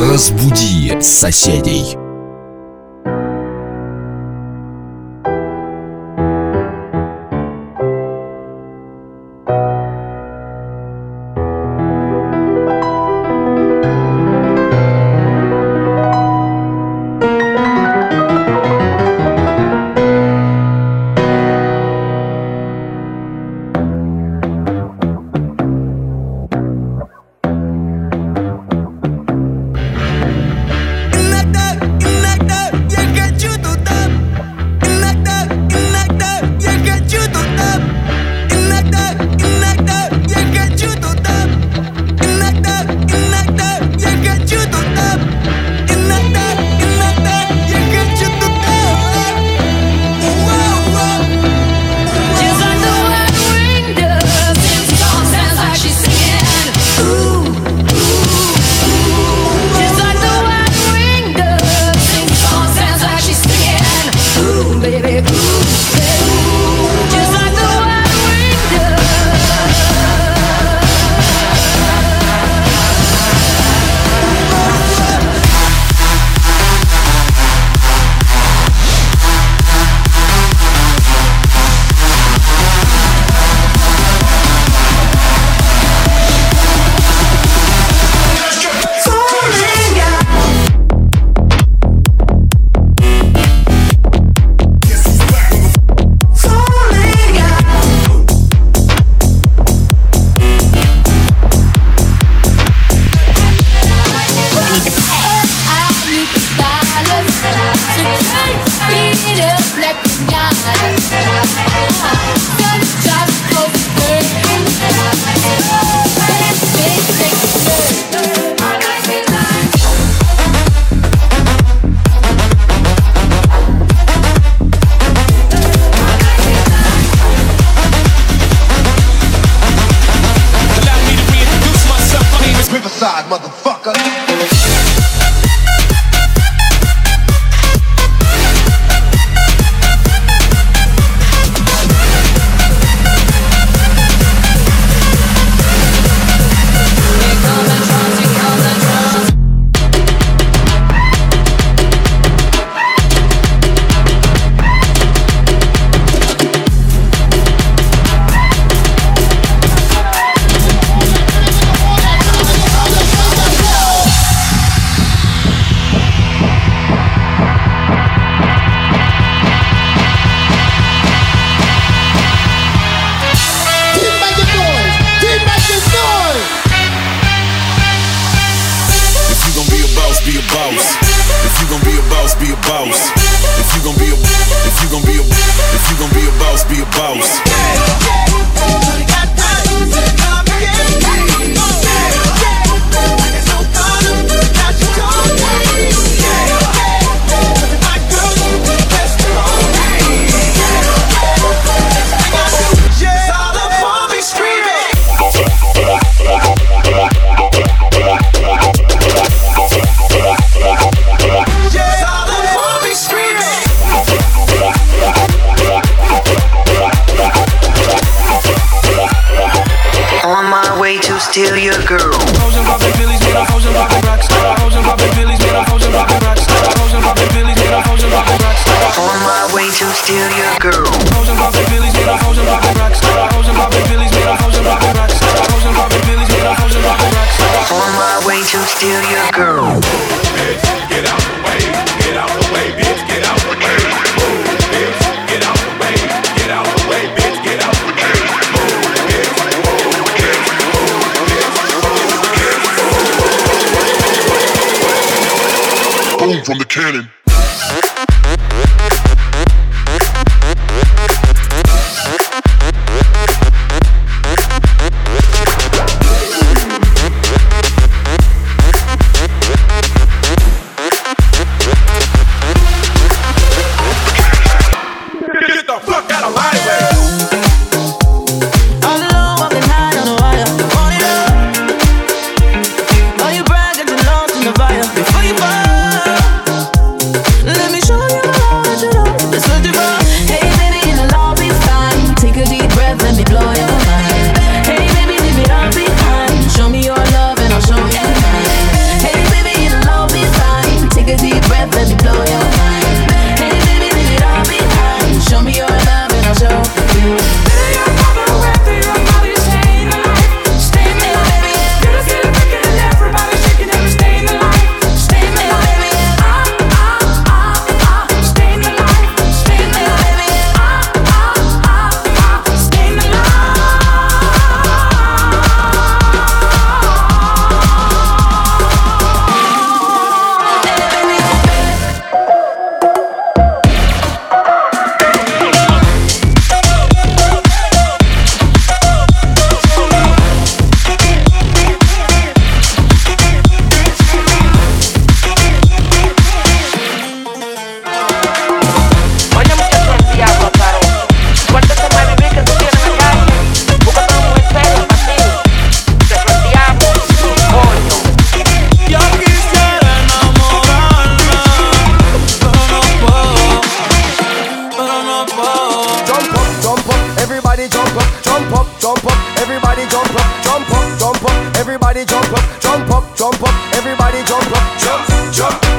Разбуди соседей. suicide, motherfucker. still your girl. On my way to steal your from the cannon. drop.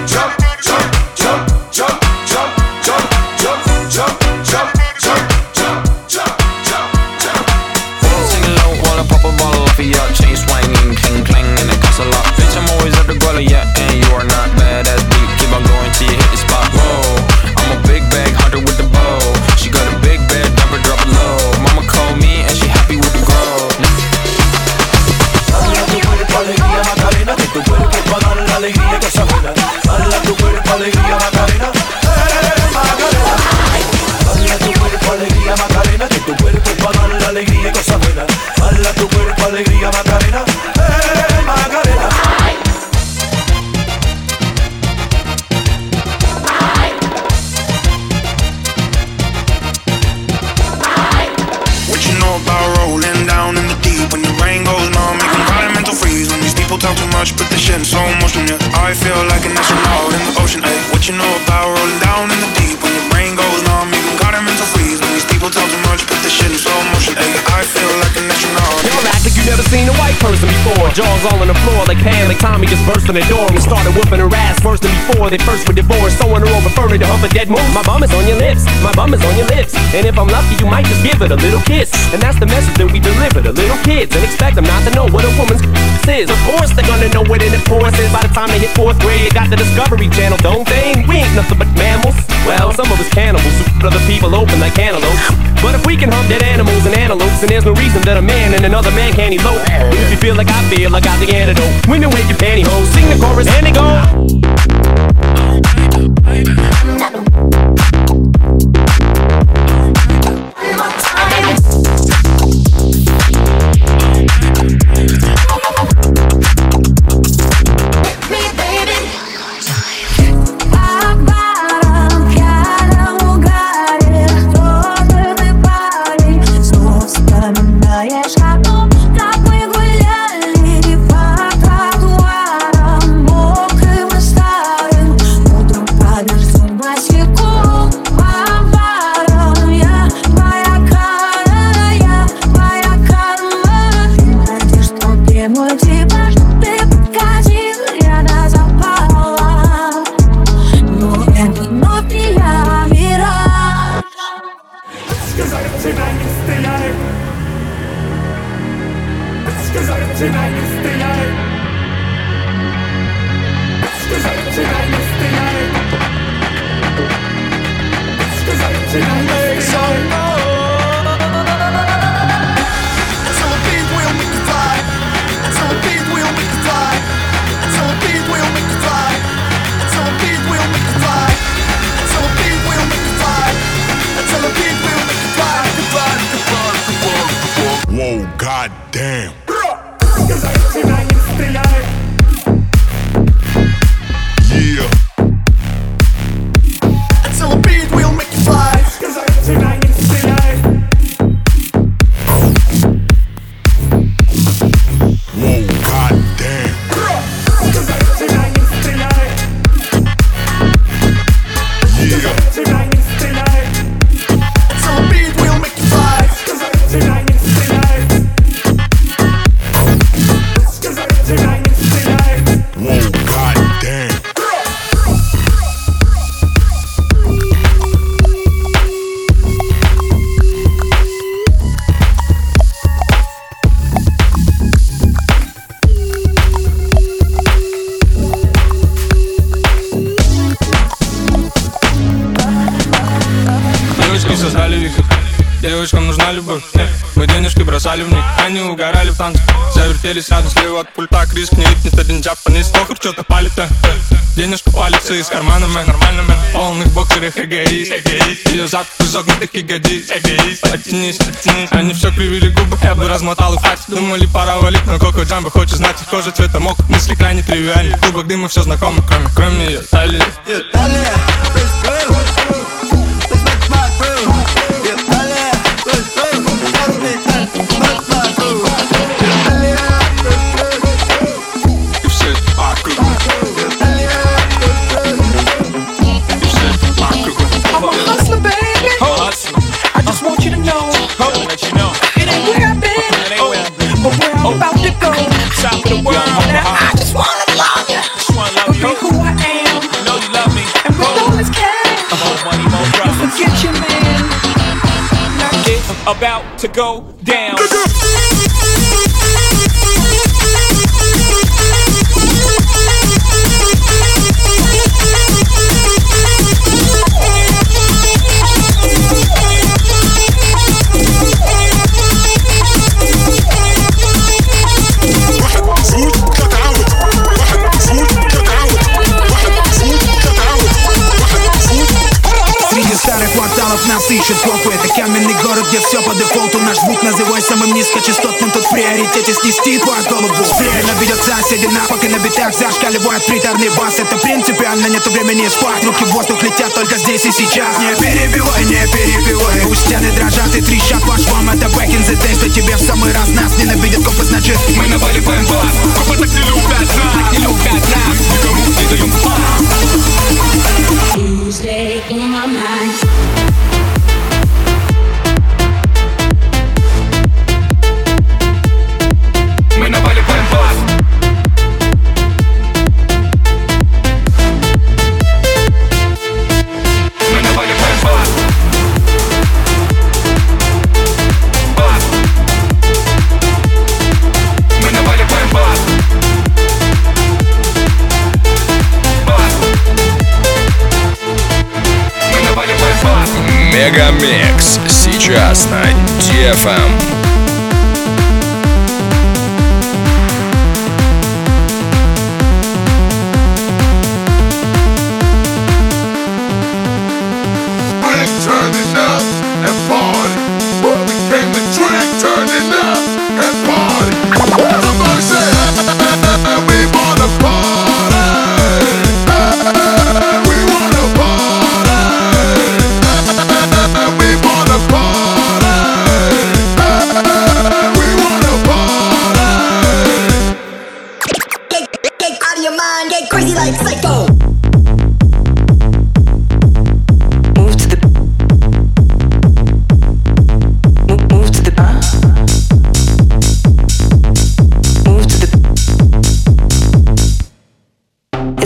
Macarena, Tommy just burst in the door and started whooping her ass worse than before. They first were divorced, sewing her over further to hump a dead moose. My bum is on your lips, my bum is on your lips. And if I'm lucky, you might just give it a little kiss. And that's the message that we deliver to little kids and expect them not to know what a woman's is. Of course, they're gonna know what an course is by the time they hit fourth grade. Got the Discovery Channel, don't they? We ain't nothing but mammals. Well, some of us cannibals who other people open like antelopes. But if we can hump dead animals and antelopes, then there's no reason that a man and another man can't elope. If you feel like I feel, I got the antidote. When you wave your pantyhose, sing the chorus and they go. Девочки создали вихрь Девочкам нужна любовь. Э, Мы денежки бросали в них. Они угорали в танцах Завертелись рядом слева от пульта. Крис не випнет один джапанис Похуй, что-то палит э, э. Денежка палится из кармана мэн. Нормально мэн. Полных боксерах эгоист. Ее зад изогнутых ягодиц Оттянись, оттянись Они все кривили губы Я бы размотал их хватит Думали пора валить Но Коко Джамбо хочет знать. Их кожа цвета мок Мысли крайне тривиальны. Кубок дыма все знакомо Кроме, кроме ее талии. И to go down. Среди старых кварталов нас ищут копы Это каменный город, где все по дефолту Наш звук называй самым низкочастотным Тут в приоритете снести твою голову. Стрельно бьет соседи на и на битах Зашкаливает приторный бас Это принципиально, нету времени спать. Руки в воздух летят только здесь и сейчас. Не перебивай, не перебивай. Пусть стены дрожат и трещат Ваш вам это back in the day Что тебе в самый раз нас ненавидят копы Значит мы наваливаем бас Копы так не любят нас. Так не любят нас. Никому не даем Tuesday in my mind.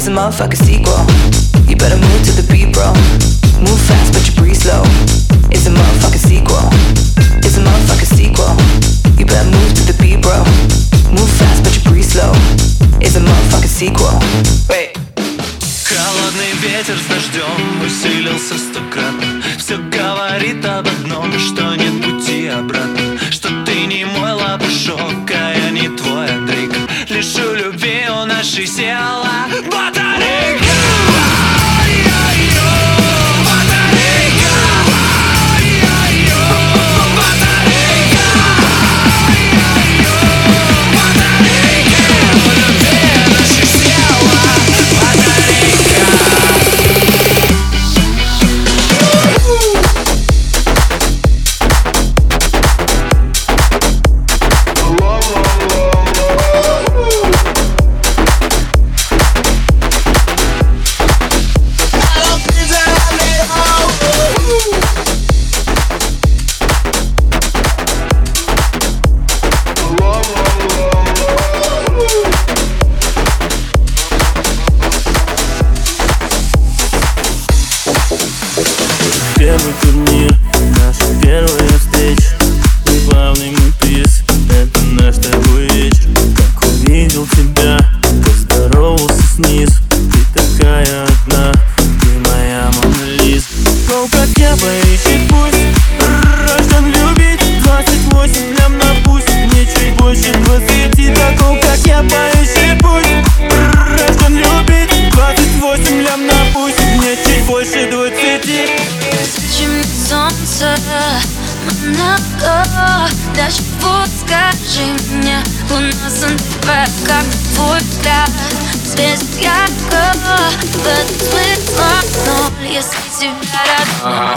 It's a motherfucking sequel. You better move to the beat, bro. Move fast, but you breathe slow. It's a motherfucking sequel. It's a motherfucking sequel. You better move to the beat, bro. Move fast, but you breathe slow. It's a motherfucking sequel. Wait. Холодный ветер с дождем усилился стократно Все говорит об одном, что нет пути обратно Что ты не мой лопушок, а я не твой Андрейка Лишу любви у нашей села Первый турнир, наша первая встреча Светит ярко В этот смысл ноль Если тебя рядом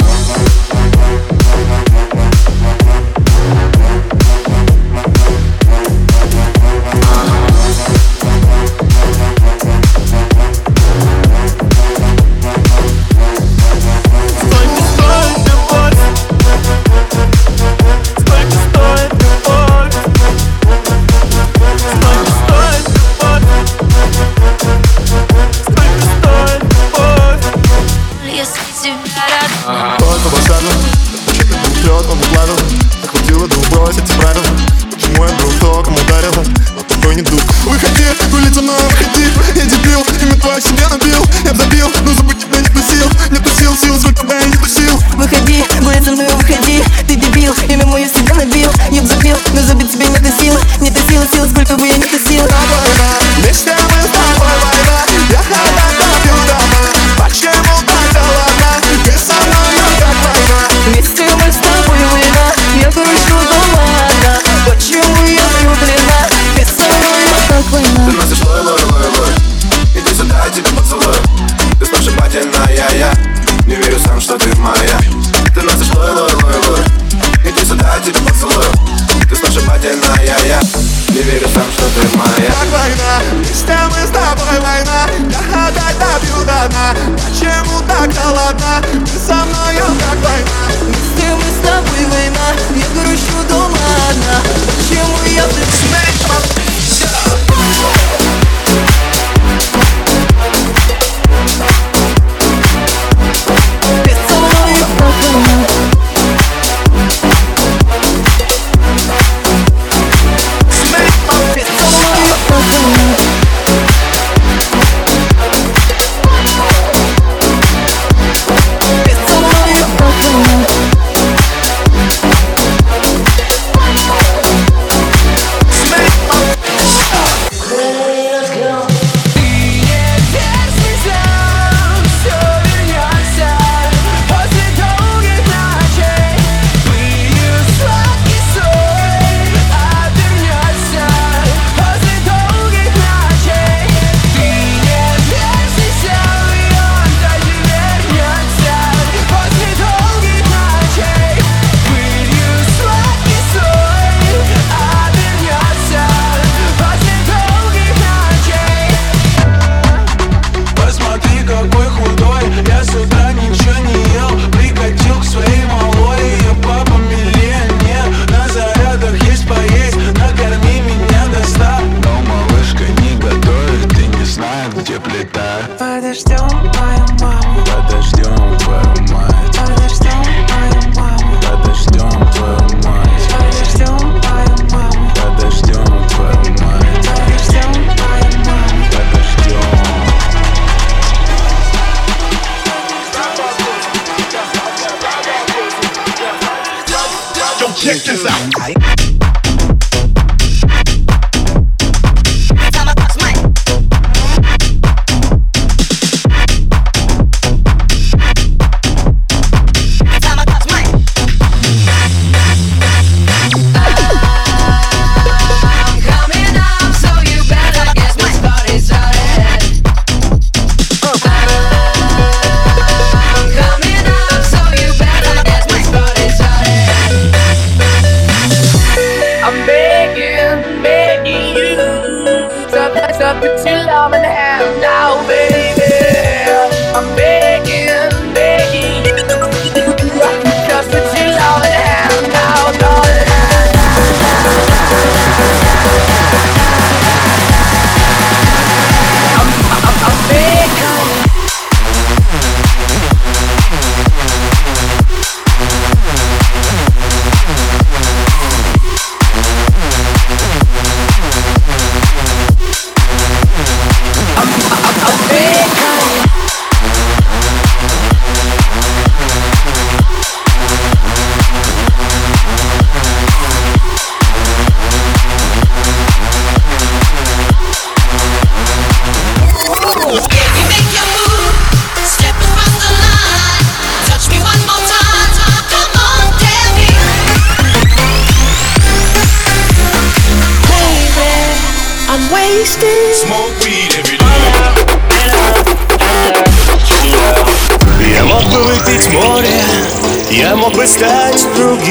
check this out.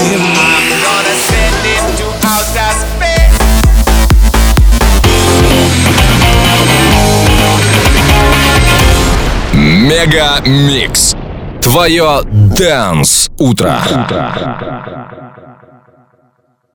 again. I'm gonna send it to outer space. Мега Микс. Твое Дэнс Утро. утро.